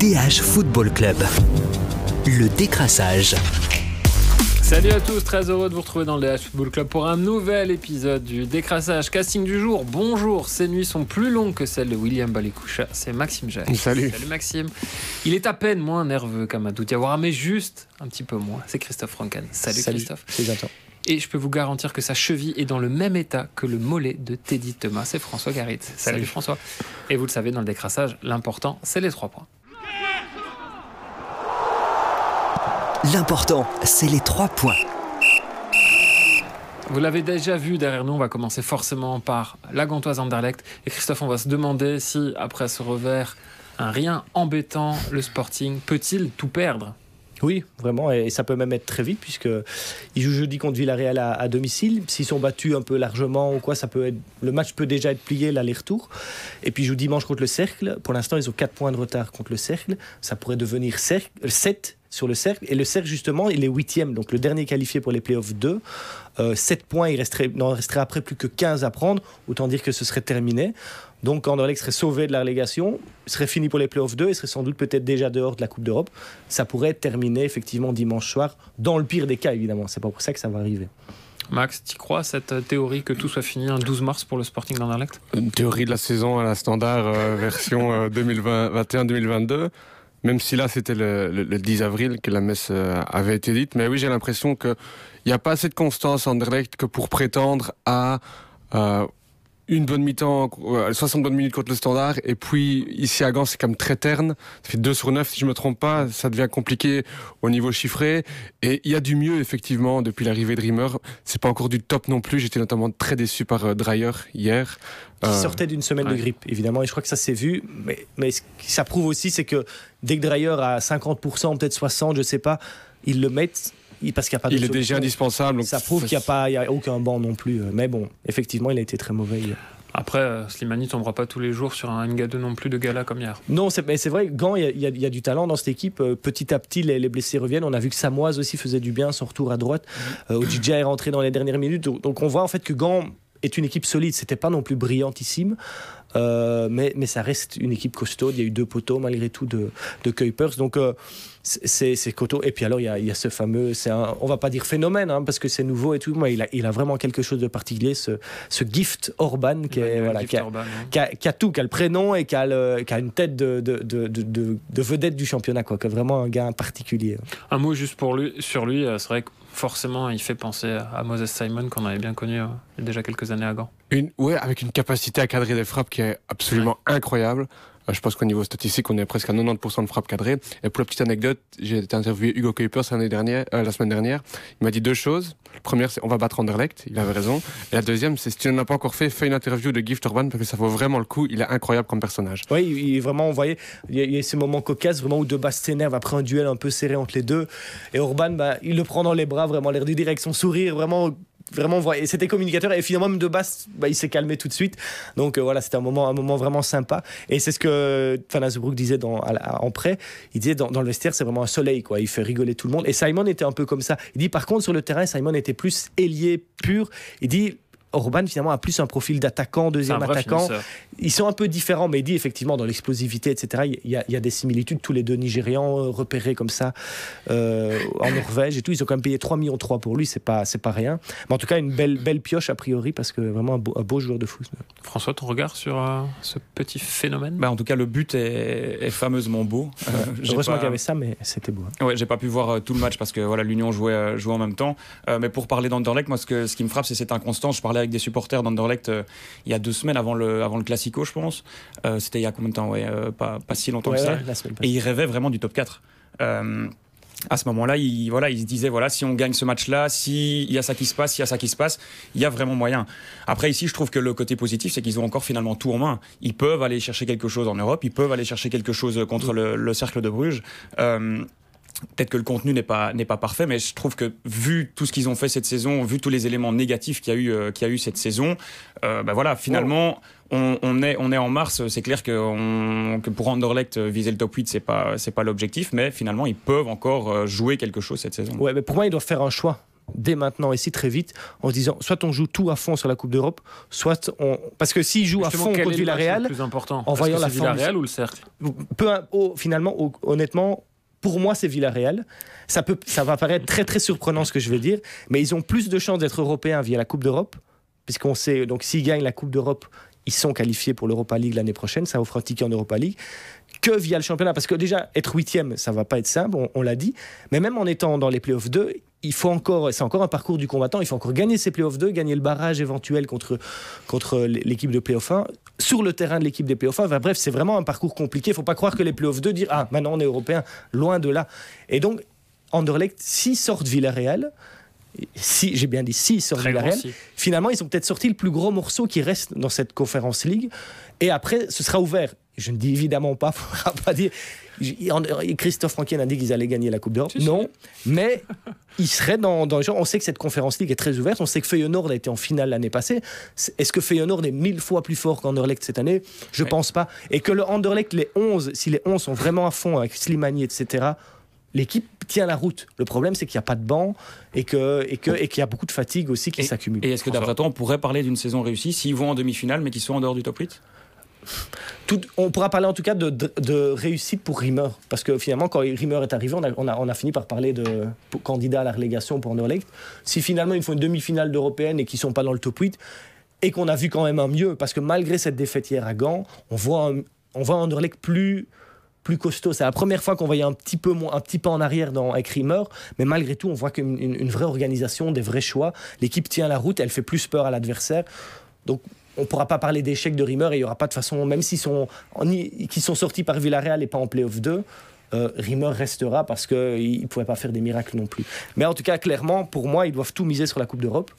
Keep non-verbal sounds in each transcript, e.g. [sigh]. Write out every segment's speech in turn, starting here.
DH Football Club. Le décrassage. Salut à tous, très heureux de vous retrouver dans le DH Football Club pour un nouvel épisode du décrassage. Casting du jour, bonjour, ces nuits sont plus longues que celles de William Balikoucha, c'est Maxime Jacques. Salut. Salut Maxime. Il est à peine moins nerveux qu'Amadou Diawara, mais juste un petit peu moins. C'est Christophe Franken. Salut, Christophe. C'est. Et je peux vous garantir que sa cheville est dans le même état que le mollet de Teddy Thomas. C'est François Garit. Salut. François. Et vous le savez, dans le décrassage, l'important, c'est les trois points. L'important, c'est les trois points. Vous l'avez déjà vu derrière nous, on va commencer forcément par la Gantoise Anderlecht. Et Christophe, on va se demander si, après ce revers, un rien embêtant, le Sporting peut-il tout perdre? Oui, vraiment, et ça peut même être très vite, puisque ils jouent jeudi contre Villarreal à, domicile. S'ils sont battus un peu largement ou quoi, ça peut être, le match peut déjà être plié l'aller-retour. Et puis ils jouent dimanche contre le Cercle. Pour l'instant, ils ont 4 points de retard contre le Cercle. Ça pourrait devenir 7 sur le cercle. Et le cercle, justement, il est huitième, donc le dernier qualifié pour les playoffs 2. Euh, 7 points, il resterait, n'en resterait après plus que 15 à prendre. Autant dire que ce serait terminé. Donc Anderlecht serait sauvé de la relégation, serait fini pour les playoffs 2 et serait sans doute peut-être déjà dehors de la Coupe d'Europe. Ça pourrait terminer effectivement dimanche soir, dans le pire des cas évidemment. C'est pas pour ça que ça va arriver. Max, tu crois à cette théorie que tout soit fini un 12 mars pour le Sporting d'Anderlecht? Une théorie de la saison à la standard euh, version euh, 2021-2022 même si là c'était le, le, le, 10 avril que la messe euh, avait été dite. Mais oui, j'ai l'impression qu'il n'y a pas assez de constance en direct que pour prétendre à euh, une bonne mi-temps, 60 bonnes minutes contre le standard. Et puis ici à Gand, c'est quand même très terne. Ça fait 2 sur 9, si je ne me trompe pas. Ça devient compliqué au niveau chiffré. Et il y a du mieux, effectivement, depuis l'arrivée de Rimmer. C'est pas encore du top non plus. J'étais notamment très déçu par euh, Dreyer hier. Qui euh, sortait d'une semaine ouais. de grippe, évidemment. Et je crois que ça s'est vu. Mais, mais ce qui ça prouve aussi, c'est que dès que Dreyer a 50%, peut-être 60%, je sais pas, ils le mettent parce qu'il y a pas de il est déjà indispensable. Donc ça prouve qu'il n'y a, pas, il y a aucun banc non plus. Mais bon, effectivement, il a été très mauvais. Après, euh, Slimani ne tombera pas tous les jours sur un Nga2 non plus de gala comme hier. Non, mais c'est vrai, Gant, il y, y, a du talent dans cette équipe. Petit à petit, les, les, blessés reviennent. On a vu que Samoise aussi faisait du bien, son retour à droite. Mmh. Euh, Odidja est rentré dans les dernières minutes. Donc on voit en fait que Gant est une équipe solide. C'était pas non plus brillantissime. Euh, mais, mais ça reste une équipe costaud. Il y a eu deux poteaux malgré tout de, de Kuipers. Donc euh, c'est costaud. Et puis alors il y a, il y a ce fameux, c'est on va pas dire phénomène hein, parce que c'est nouveau et tout. Moi il a, il a vraiment quelque chose de particulier. Ce, ce Gift Orban qui, est, voilà, qui, a, Orban, hein. qui, a, qui, a, tout, qui a le prénom et qui a, le, qui a une tête de, de, de, de, de vedette du championnat. Quoi, qui est vraiment un gars particulier. Un mot juste pour lui, sur lui. C'est vrai que forcément, il fait penser à Moses Simon qu'on avait bien connu euh, il y a déjà quelques années à Gand. Une, ouais, avec une capacité à cadrer des frappes qui est absolument ouais. incroyable. Euh, je pense qu'au niveau statistique, on est presque à 90% de frappes cadrées. Et pour la petite anecdote, j'ai été interviewé Hugo Kuipers dernière, euh, la semaine dernière. Il m'a dit deux choses. La première, c'est on va battre Anderlecht. Il avait raison. Et la deuxième, c'est si tu n'en as pas encore fait, fais une interview de Gift Orban parce que ça vaut vraiment le coup. Il est incroyable comme personnage. Oui, il est vraiment, on voyait, il y, a, ces moments cocasses vraiment où deux basses s'énervent après un duel un peu serré entre les deux. Et Orban, bah, il le prend dans les bras, vraiment l'air du direct, son sourire, vraiment vraiment c'était communicateur. Et finalement même de base bah, il s'est calmé tout de suite. Donc euh, voilà c'était un moment un moment vraiment sympa. Et c'est ce que Van Azebroek disait en prêt. Il disait dans, dans le vestiaire c'est vraiment un soleil quoi. Il fait rigoler tout le monde. Et Simon était un peu comme ça. Il dit par contre sur le terrain Simon était plus ailier pur. Il dit Orban finalement a plus un profil d'attaquant, deuxième attaquant. Finisseur. Ils sont un peu différents, mais il dit effectivement dans l'explosivité, etc. Il y, a, il y, a, des similitudes. Tous les deux Nigérians repérés comme ça euh, en Norvège et tout, ils ont quand même payé 3 millions 3 pour lui. C'est pas c'est pas rien. Mais en tout cas une belle belle pioche a priori parce que vraiment un beau, un beau joueur de foot. François, ton regard sur euh, ce petit phénomène? Bah, En tout cas, le but est, est fameusement beau. Euh, Heureusement pas... qu'il y avait ça, mais c'était beau. Hein. Ouais, j'ai pas pu voir tout le match parce que voilà l'Union jouait jouait en même temps. mais pour parler d'Anderlecht, moi ce que ce qui me frappe c'est cette inconstance. Je parlais avec des supporters d'Anderlecht euh, il y a deux semaines avant le, avant le Classico, je pense. Euh, C'était il y a combien de temps ouais, euh, pas, pas si longtemps ouais, que ça. Et ils rêvaient vraiment du top 4 à ce moment-là, il, voilà, il se disait voilà, si on gagne ce match-là, s'il y a ça qui se passe, s'il y a ça qui se passe, il y a vraiment moyen. Après, ici, je trouve que le côté positif, c'est qu'ils ont encore finalement tout en main. Ils peuvent aller chercher quelque chose en Europe, ils peuvent aller chercher quelque chose contre le, le cercle de Bruges. Euh, Peut-être que le contenu n'est pas n'est pas parfait, mais je trouve que vu tout ce qu'ils ont fait cette saison, vu tous les éléments négatifs qu'il y a eu euh, qu'il y a eu cette saison, euh, ben voilà, finalement. Oh. On, on, est, on est en mars, c'est clair que, on, que pour Anderlecht, viser le top 8, c'est pas, c'est pas l'objectif, mais finalement, ils peuvent encore jouer quelque chose cette saison. Ouais, mais pour moi, ils doivent faire un choix dès maintenant, ici, très vite, en se disant soit on joue tout à fond sur la Coupe d'Europe, soit on. Parce que s'ils jouent à fond contre Villarreal, le plus important? en Est-ce voyant que la Villarreal ou le cercle? Peu, un- oh, finalement, oh, honnêtement, pour moi, c'est Villarreal. Ça, peut, ça va paraître très très surprenant ce que je vais dire, mais ils ont plus de chances d'être européens via la Coupe d'Europe, puisqu'on sait, donc s'ils gagnent la Coupe d'Europe, ils sont qualifiés pour l'Europa League l'année prochaine, ça offre un ticket en Europa League, que via le championnat. Parce que déjà, être huitième, ça va pas être simple, on, l'a dit, mais même en étant dans les playoffs 2, il faut encore, c'est encore un parcours du combattant, il faut encore gagner ces playoffs 2, gagner le barrage éventuel contre, contre l'équipe de playoff 1, sur le terrain de l'équipe des playoffs 1. Enfin, bref, c'est vraiment un parcours compliqué. Il faut pas croire que les playoffs 2 dire ah maintenant on est européen, loin de là. Et donc Anderlecht, s'ils sortent Villarreal, si j'ai bien dit sortent Très Villarreal, si. finalement ils ont peut-être sorti le plus gros morceau qui reste dans cette conférence league. Et après, ce sera ouvert. Je ne dis évidemment pas, [laughs] il faudra pas dire. Christophe Franquin a dit qu'ils allaient gagner la Coupe d'Europe. Si, si. Non, mais il serait dans, dans le genre. On sait que cette conférence league est très ouverte. On sait que Feyenoord a été en finale l'année passée. Est-ce que Feyenoord est mille fois plus fort qu'Anderlecht cette année? Je Ouais. pense pas. Et que le Anderlecht, les 11, si les 11 sont vraiment à fond avec Slimani, etc., l'équipe tient la route. Le problème, c'est qu'il n'y a pas de banc et que et que et qu'il y a beaucoup de fatigue aussi qui s'accumule. Et est-ce que d'après toi, on pourrait parler d'une saison réussie s'ils vont en demi-finale mais qu'ils sont en dehors du top 8 Tout- on pourra parler en tout cas de, de- de réussite pour Rimmer. Parce que finalement, quand Rimmer est arrivé, on a, on a- on a fini par parler de pour- candidat à la relégation pour Anderlecht. Si finalement ils font une demi-finale d'européenne et qu'ils ne sont pas dans le top 8, et qu'on a vu quand même un mieux, parce que malgré cette défaite hier à Gand, on voit un, on voit un Anderlecht plus plus costaud. C'est la première fois qu'on voyait un petit peu moins, un petit pas en arrière dans avec Rimmer, mais malgré tout, on voit qu'une une, une vraie organisation, des vrais choix. L'équipe tient la route, elle fait plus peur à l'adversaire. Donc on ne pourra pas parler d'échec de Rimmer et il n'y aura pas de façon, même s'ils sont, sont sortis par Villarreal et pas en playoff 2, euh, Rimmer restera parce qu'il ne pouvait pas faire des miracles non plus. Mais en tout cas, clairement, pour moi, ils doivent tout miser sur la Coupe d'Europe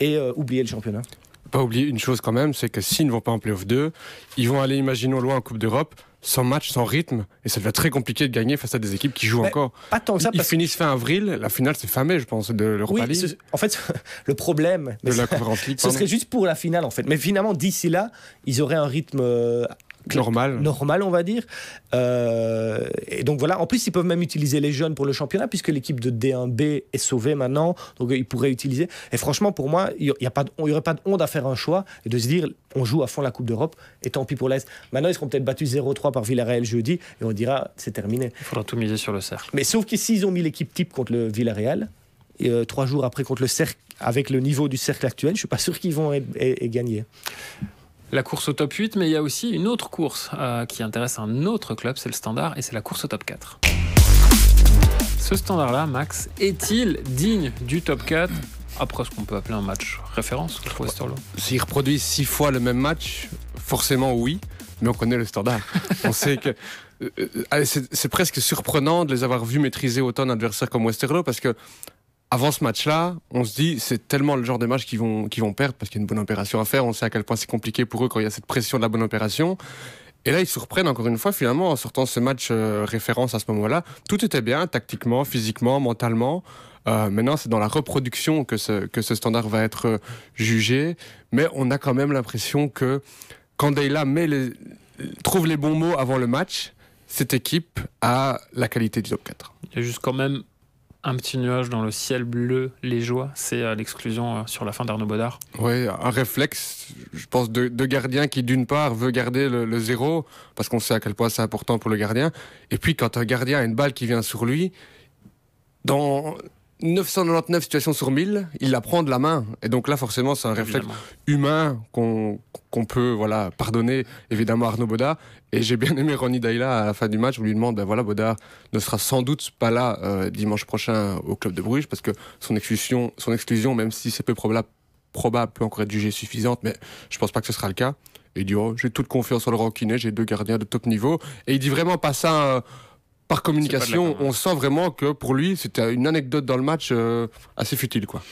et euh, oublier le championnat. Pas oublier une chose quand même, c'est que s'ils ne vont pas en playoff 2, ils vont aller, imaginons, loin en Coupe d'Europe, sans match, sans rythme, et ça devient très compliqué de gagner face à des équipes qui jouent Mais encore. Pas tant que ça, Ils parce finissent fin avril, la finale c'est fin mai, je pense, de l'Europa oui, League, en fait, [laughs] le problème, de la ça- Conference League, ce serait juste pour la finale en fait. Mais finalement, d'ici là, ils auraient un rythme euh, normal. normal, on va dire. Euh, et donc voilà, en plus, ils peuvent même utiliser les jeunes pour le championnat, puisque l'équipe de D1B est sauvée maintenant. Donc euh, ils pourraient utiliser. Et franchement, pour moi, il n'y aurait pas de honte à faire un choix et de se dire on joue à fond la Coupe d'Europe, et tant pis pour l'Est. Maintenant, ils seront peut-être battus 0-3 par Villarreal jeudi, et on dira c'est terminé. Il faudra tout miser sur le cercle. Mais sauf qu'ici, ils ont mis l'équipe type contre le Villarreal. Et euh, trois jours après contre le cercle, avec le niveau du cercle actuel, je suis pas sûr qu'ils vont et- et- et gagner. La course au top 8, mais il y a aussi une autre course euh, qui intéresse un autre club, c'est le Standard, et c'est la course au top 4. Ce Standard-là, Max, est-il digne du top 4 après ce qu'on peut appeler un match référence contre Westerlo S'ils reproduisent six fois le même match, forcément oui, mais on connaît le standard. [laughs] on sait que euh, euh, c'est c'est presque surprenant de les avoir vus maîtriser autant d'adversaires comme Westerlo parce que avant ce match-là, on se dit c'est tellement le genre de match qu'ils vont, qu'ils vont perdre parce qu'il y a une bonne opération à faire. On sait à quel point c'est compliqué pour eux quand il y a cette pression de la bonne opération. Et là, ils surprennent encore une fois, finalement, en sortant ce match euh, référence à ce moment-là. Tout était bien, tactiquement, physiquement, mentalement. Euh, maintenant, c'est dans la reproduction que ce, que ce standard va être euh, jugé. Mais on a quand même l'impression que quand Deyla trouve les bons mots avant le match, cette équipe a la qualité du top 4. Il y a juste quand même un petit nuage dans le ciel bleu liégeois, c'est euh, l'exclusion euh, sur la fin d'Arnaud Baudard. Oui, un réflexe, je pense, de, de gardien qui, d'une part, veut garder le, le zéro, parce qu'on sait à quel point c'est important pour le gardien. Et puis, quand un gardien a une balle qui vient sur lui, dans 999 situations sur 1000, il la prend de la main. Et donc là, forcément, c'est un réflexe humain qu'on peut voilà, pardonner, évidemment, à Arnaud Baudard. Et j'ai bien aimé Ronnie Daila à la fin du match. On lui demande, ben voilà, Baudard ne sera sans doute pas là euh, dimanche prochain au club de Bruges, parce que son exclusion, son exclusion même si c'est peu probable, probable, peut encore être jugée suffisante, mais je pense pas que ce sera le cas. Et il dit, oh, j'ai toute confiance en le Roquinet, j'ai deux gardiens de top niveau. Et il dit vraiment pas ça euh, par communication. com, hein. On sent vraiment que pour lui, c'était une anecdote dans le match euh, assez futile, quoi.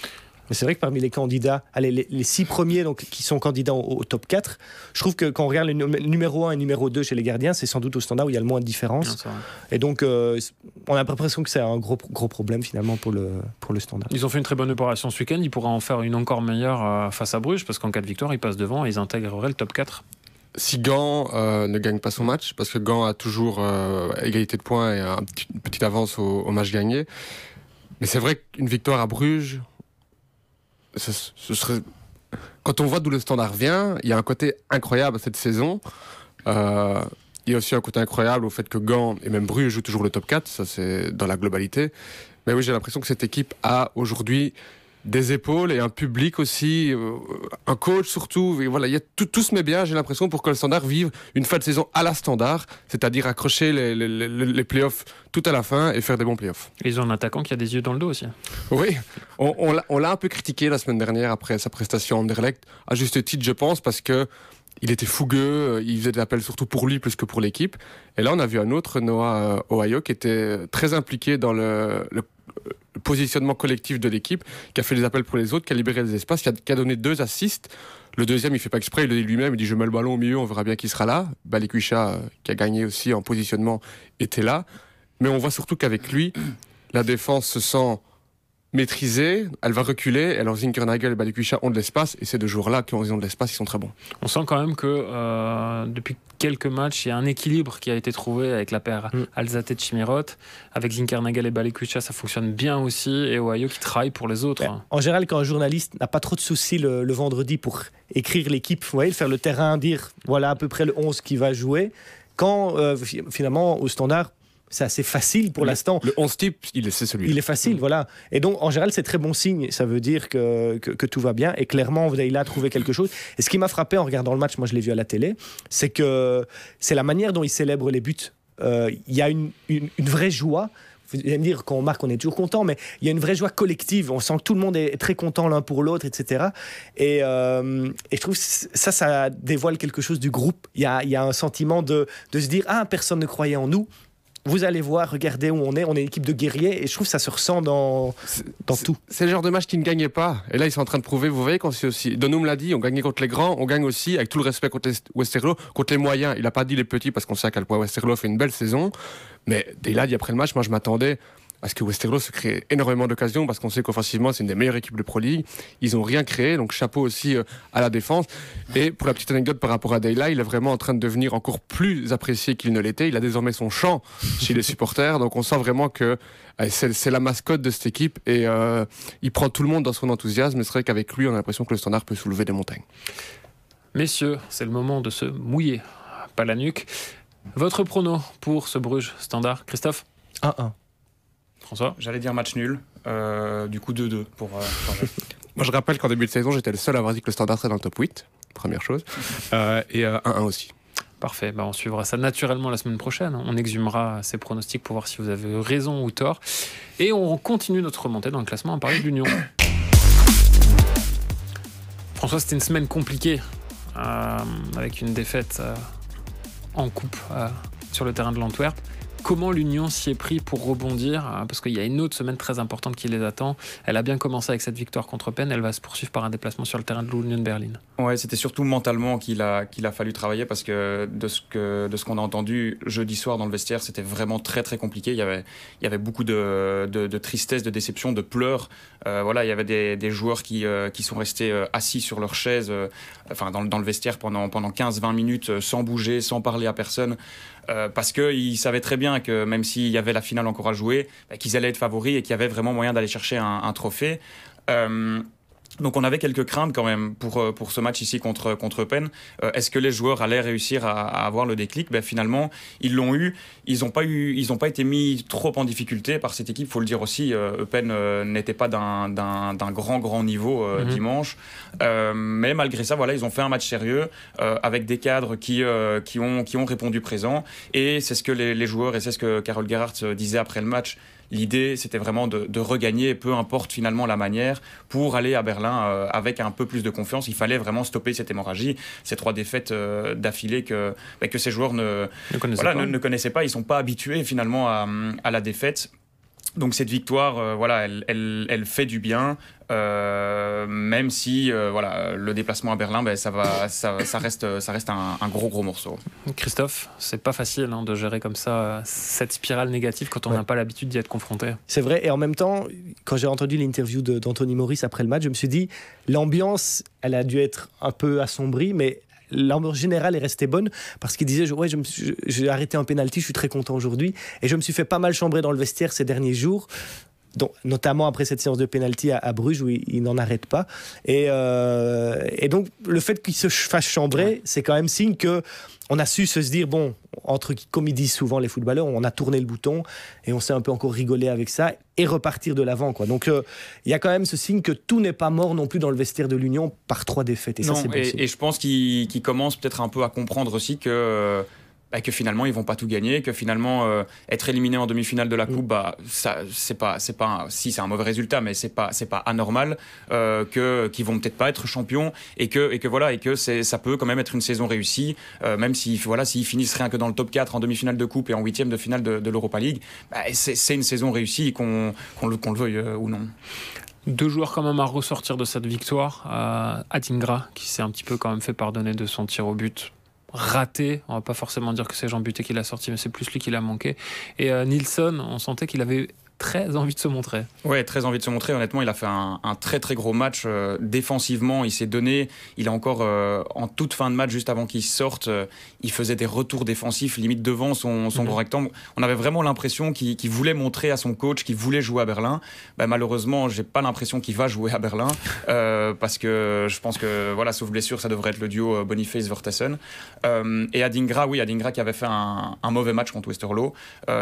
Mais c'est vrai que parmi les candidats, allez, les, les six premiers donc, qui sont candidats au, au top 4, je trouve que quand on regarde le numé- numéro 1 et numéro 2 chez les gardiens, c'est sans doute au standard où il y a le moins de différence. Et donc, euh, on a l'impression que c'est un gros, gros problème finalement pour le, pour le standard. Ils ont fait une très bonne opération ce week-end, ils pourraient en faire une encore meilleure euh, face à Bruges, parce qu'en cas de victoire, ils passent devant et ils intégreraient le top 4. Si Gand euh, ne gagne pas son match, parce que Gand a toujours euh, égalité de points et une petite avance au, match gagné. Mais c'est vrai qu'une victoire à Bruges, ce, ce serait quand on voit d'où le standard vient, il y a un côté incroyable à cette saison. Euh, il y a aussi un côté incroyable au fait que Gand et même Bruges jouent toujours le top 4, ça c'est dans la globalité. Mais oui, j'ai l'impression que cette équipe a aujourd'hui des épaules et un public aussi, euh, un coach surtout. Et voilà, il y a tout, tout se met bien, j'ai l'impression, pour que le standard vive une fin de saison à la standard, c'est-à-dire accrocher les, les, les, les playoffs tout à la fin et faire des bons playoffs. Ils ont un attaquant qui a des yeux dans le dos aussi. Oui, on, l'a un peu critiqué la semaine dernière après sa prestation en Anderlecht, à juste titre, je pense, parce que il était fougueux, il faisait des appels surtout pour lui plus que pour l'équipe. Et là, on a vu un autre, Noah Ohio, qui était très impliqué dans le, le positionnement collectif de l'équipe, qui a fait des appels pour les autres, qui a libéré des espaces, qui a, donné deux assists. Le deuxième, il fait pas exprès, il le dit lui-même, il dit je mets le ballon au milieu, on verra bien qui sera là. Balikwisha, qui a gagné aussi en positionnement, était là. Mais on voit surtout qu'avec lui, [clears throat] la défense se sent maîtrisée, elle va reculer, alors Zinkernagel et Balikwisha ont de l'espace, et ces deux joueurs-là qui ont de l'espace, ils sont très bons. On sent quand même que euh, depuis quelques matchs, il y a un équilibre qui a été trouvé avec la paire mm. Alzate de Chimirot, avec Zinkernagel et Balikwisha, ça fonctionne bien aussi, et Ohio qui travaille pour les autres. Ben, en général, quand un journaliste n'a pas trop de soucis le, le vendredi pour écrire l'équipe, vous voyez, faire le terrain, dire voilà à peu près le 11 qui va jouer, quand euh, finalement au standard c'est assez facile pour l'instant. Le 11 type, il est, c'est celui. Il est facile, mmh. voilà. Et donc, en général, c'est très bon signe. Ça veut dire que, que, que tout va bien. Et clairement, il a trouvé quelque chose. Et ce qui m'a frappé en regardant le match, moi je l'ai vu à la télé, c'est que c'est la manière dont il célèbre les buts. Il euh, y a une, une, une vraie joie vous allez me dire quand on marque on est toujours content mais il y a une vraie joie collective on sent que tout le monde est très content l'un pour l'autre etc et, euh, et, je trouve que ça ça dévoile quelque chose du groupe il y a, il y a un sentiment de, de se dire ah personne ne croyait en nous vous allez voir, regardez où on est, on est une équipe de guerriers et je trouve que ça se ressent dans, dans tout. C'est le genre de match qui ne gagnait pas. Et là, ils sont en train de prouver, vous voyez, c'est aussi. Donum l'a dit, on gagnait contre les grands, on gagne aussi, avec tout le respect contre les Westerlo, contre les moyens. Il n'a pas dit les petits parce qu'on sait à quel point Westerlo fait une belle saison. Mais dès là, dit après le match, moi je m'attendais parce que Westerlo se crée énormément d'occasions parce qu'on sait qu'offensivement c'est une des meilleures équipes de Pro League. Ils n'ont rien créé, donc chapeau aussi euh, à la défense. Et pour la petite anecdote par rapport à Dayla, il est vraiment en train de devenir encore plus apprécié qu'il ne l'était. Il a désormais son chant [laughs] chez les supporters, donc on sent vraiment que euh, c'est la mascotte de cette équipe et euh, il prend tout le monde dans son enthousiasme. C'est vrai qu'avec lui, on a l'impression que le standard peut soulever des montagnes. Messieurs, c'est le moment de se mouiller, pas la nuque. Votre prono pour ce Bruges standard, Christophe? 1-1. François J'allais dire match nul, euh, du coup 2-2 pour euh, [laughs] Moi je rappelle qu'en début de saison, j'étais le seul à avoir dit que le standard serait dans le top 8, première chose, euh, et 1-1 aussi. Parfait, bah on suivra ça naturellement la semaine prochaine. On exhumera ces pronostics pour voir si vous avez raison ou tort. Et on continue notre remontée dans le classement en parler de l'Union. François, c'était une semaine compliquée euh, avec une défaite euh, en coupe euh, sur le terrain de l'Antwerp comment l'Union s'y est pris pour rebondir Parce qu'il y a une autre semaine très importante qui les attend. Elle a bien commencé avec cette victoire contre Penn. Elle va se poursuivre par un déplacement sur le terrain de l'Union Berlin. Ouais, c'était surtout mentalement qu'il a, qu'il a fallu travailler parce que de ce, que, de ce qu'on a entendu jeudi soir dans le vestiaire, c'était vraiment très très compliqué. Il y avait, il y avait beaucoup de, de, de tristesse, de déception, de pleurs. Euh, voilà, il y avait des, des joueurs qui, euh, qui sont restés euh, assis sur leur chaise, enfin dans, dans, le vestiaire pendant, pendant 15-20 minutes sans bouger, sans parler à personne. Euh, parce qu'ils savaient très bien que même s'il y avait la finale encore à jouer, bah, qu'ils allaient être favoris et qu'il y avait vraiment moyen d'aller chercher un, trophée. Euh, donc on avait quelques craintes quand même pour, euh, pour ce match ici contre, contre Penn. Euh, Est-ce que les joueurs allaient réussir à, à avoir le déclic? Ben, Finalement, ils l'ont eu. Ils n'ont pas, eu, ils pas été mis trop en difficulté par cette équipe, il faut le dire aussi. Euh, Penn euh, n'était pas d'un grand, grand niveau euh, mm -hmm. dimanche. Euh, mais malgré ça, voilà, ils ont fait un match sérieux avec des cadres qui, qui, ont, qui ont répondu présent. Et c'est ce que les, les joueurs, et c'est ce que Carole Gerhardt disait après le match, L'idée, c'était vraiment de, de, regagner, peu importe finalement la manière, pour aller à Berlin euh, avec un peu plus de confiance. Il fallait vraiment stopper cette hémorragie, ces trois défaites euh, d'affilée que, bah, que ces joueurs ne, ne, connaissaient voilà, pas. ne, ne, connaissaient pas. Ils ne sont pas habitués finalement à, à la défaite. Donc cette victoire, euh, voilà, elle, elle, elle, fait du bien, euh, même si euh, voilà, le déplacement à Berlin, ben, ça, va, ça, ça, reste, ça reste un, un, gros gros morceau. Christophe, c'est pas facile hein, de gérer comme ça cette spirale négative quand on n'a ouais. pas l'habitude d'y être confronté. C'est vrai, et en même temps, quand j'ai entendu l'interview d'Anthony Maurice après le match, je me suis dit, l'ambiance, elle a dû être un peu assombrie, mais l'ambiance générale est restée bonne parce qu'il disait ouais j'ai arrêté un penalty je suis très content aujourd'hui et je me suis fait pas mal chambrer dans le vestiaire ces derniers jours donc, notamment après cette séance de pénalty à, Bruges où il, n'en arrête pas. Et, euh, et, donc, le fait qu'il se fasse chambrer, c'est quand même signe que on a su se dire, bon, entre, comme ils disent souvent les footballeurs, on a tourné le bouton et on s'est un peu encore rigolé avec ça et repartir de l'avant. Quoi. Donc euh, il y a quand même ce signe que tout n'est pas mort non plus dans le vestiaire de l'Union par trois défaites. Et, ça, bon et, et, je pense qu'il commence peut-être un peu à comprendre aussi que bah, que finalement ils vont pas tout gagner, que finalement euh, être éliminé en demi-finale de la coupe, bah ça c'est pas c'est pas si c'est un mauvais résultat, mais c'est pas c'est pas anormal euh, que qu'ils vont peut-être pas être champions et que et que voilà et que c'est ça peut quand même être une saison réussie, euh, même si voilà s'ils finissent rien que dans le top 4 en demi-finale de coupe et en huitième de finale de, l'Europa League, bah, c'est une saison réussie qu'on qu'on le, veuille ou non. Deux joueurs quand même à ressortir de cette victoire. Atingra, qui s'est un petit peu quand même fait pardonner de son tir au but raté. On va pas forcément dire que c'est Jean Buté qui l'a sorti, mais c'est plus lui qui l'a manqué. Et euh, Nilsson, on sentait qu'il avait très envie de se montrer. Ouais, très envie de se montrer. Honnêtement, il a fait un, très très gros match euh, défensivement. Il s'est donné. Il a encore euh, en toute fin de match, juste avant qu'il sorte, euh, il faisait des retours défensifs limite devant son, son mhm. rectangle. On avait vraiment l'impression qu'il voulait montrer à son coach qu'il voulait jouer à Berlin. Bah, malheureusement, j'ai pas l'impression qu'il va jouer à Berlin parce que je pense que voilà, sauf blessure, ça devrait être le duo Boniface Vortassen. et Adingra, oui, Adingra qui avait fait un, un mauvais match contre Westerlo,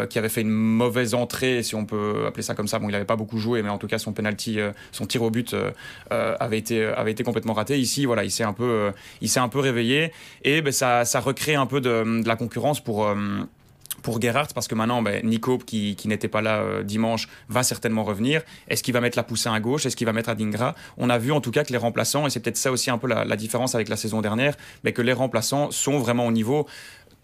qui avait fait une mauvaise entrée, si on peut appeler ça comme ça. Bon, il n'avait pas beaucoup joué, mais en tout cas, son penalty, euh, son tir au but euh, euh, avait, été, avait été complètement raté. Ici, voilà, il s'est un, peu, un peu réveillé et ben, ça, ça recrée un peu de, la concurrence pour pour Gerhardt parce que maintenant ben, Nico qui, qui n'était pas là dimanche va certainement revenir est-ce qu'il va mettre la poussin à gauche? Est-ce qu'il va mettre Adingra? On a vu en tout cas que les remplaçants et c'est peut-être ça aussi un peu la, différence avec la saison dernière mais que les remplaçants sont vraiment au niveau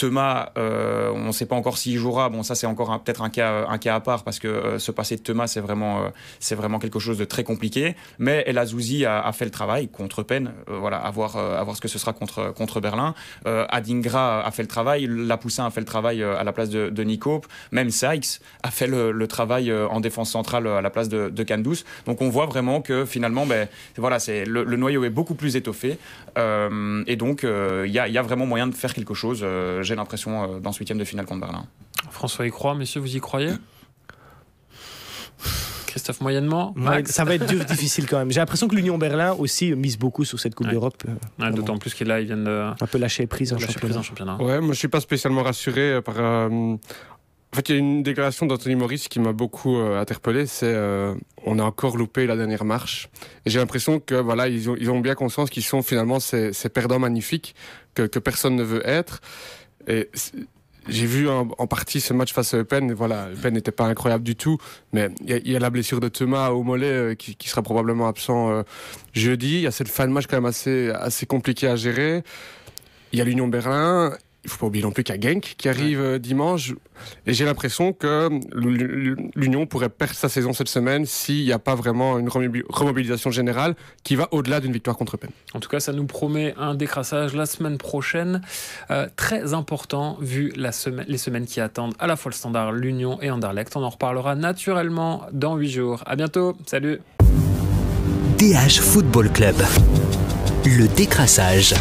Thomas, euh, on ne sait pas encore s'il jouera. Bon, ça c'est encore peut-être un cas, un cas à part parce que euh, se passer de Thomas, c'est vraiment, euh, c'est vraiment quelque chose de très compliqué. Mais El Azouzi a, fait le travail contre peine. voilà, à voir, ce que ce sera contre, Berlin. Adingra a fait le travail. Lapoussin a fait le travail à la place de, de Nico. Même Sykes a fait le, travail en défense centrale à la place de, de. Donc on voit vraiment que finalement, ben, voilà, le, noyau est beaucoup plus étoffé. et donc il y a, y, a, vraiment moyen de faire quelque chose j'ai l'impression, euh, dans ce huitième de finale contre Berlin. François y croit, messieurs, vous y croyez? Christophe moyennement. ça va être dur, difficile quand même. J'ai l'impression que l'Union Berlin aussi mise beaucoup sur cette Coupe d'Europe. Euh, d'autant plus qu'il là, ils viennent de un peu lâcher prise en championnat. championnat. Ouais, moi je suis pas spécialement rassuré euh, par. En fait, il y a une déclaration d'Anthony Maurice qui m'a beaucoup interpellé. C'est on a encore loupé la dernière marche. Et j'ai l'impression que voilà, ils ont, ils ont bien conscience qu'ils sont finalement ces, ces perdants magnifiques que, que personne ne veut être. Et j'ai vu en, partie ce match face à Eupen. Voilà, Eupen n'était pas incroyable du tout, mais il y, a la blessure de Thomas au mollet euh, qui, sera probablement absent euh, jeudi. Il y a cette fin de match quand même assez, assez compliquée à gérer. Il y a l'Union Berlin il faut pas oublier non plus qu'il y a Genk qui arrive euh, dimanche. Et j'ai l'impression que l'Union pourrait perdre sa saison cette semaine s'il n'y a pas vraiment une remobilisation générale qui va au-delà d'une victoire contre Penn. En tout cas, ça nous promet un décrassage la semaine prochaine. Euh, très important vu la semaine, les semaines qui attendent à la fois le Standard, l'Union et Anderlecht. On en reparlera naturellement dans 8 jours. À bientôt. Salut. DH Football Club. Le décrassage.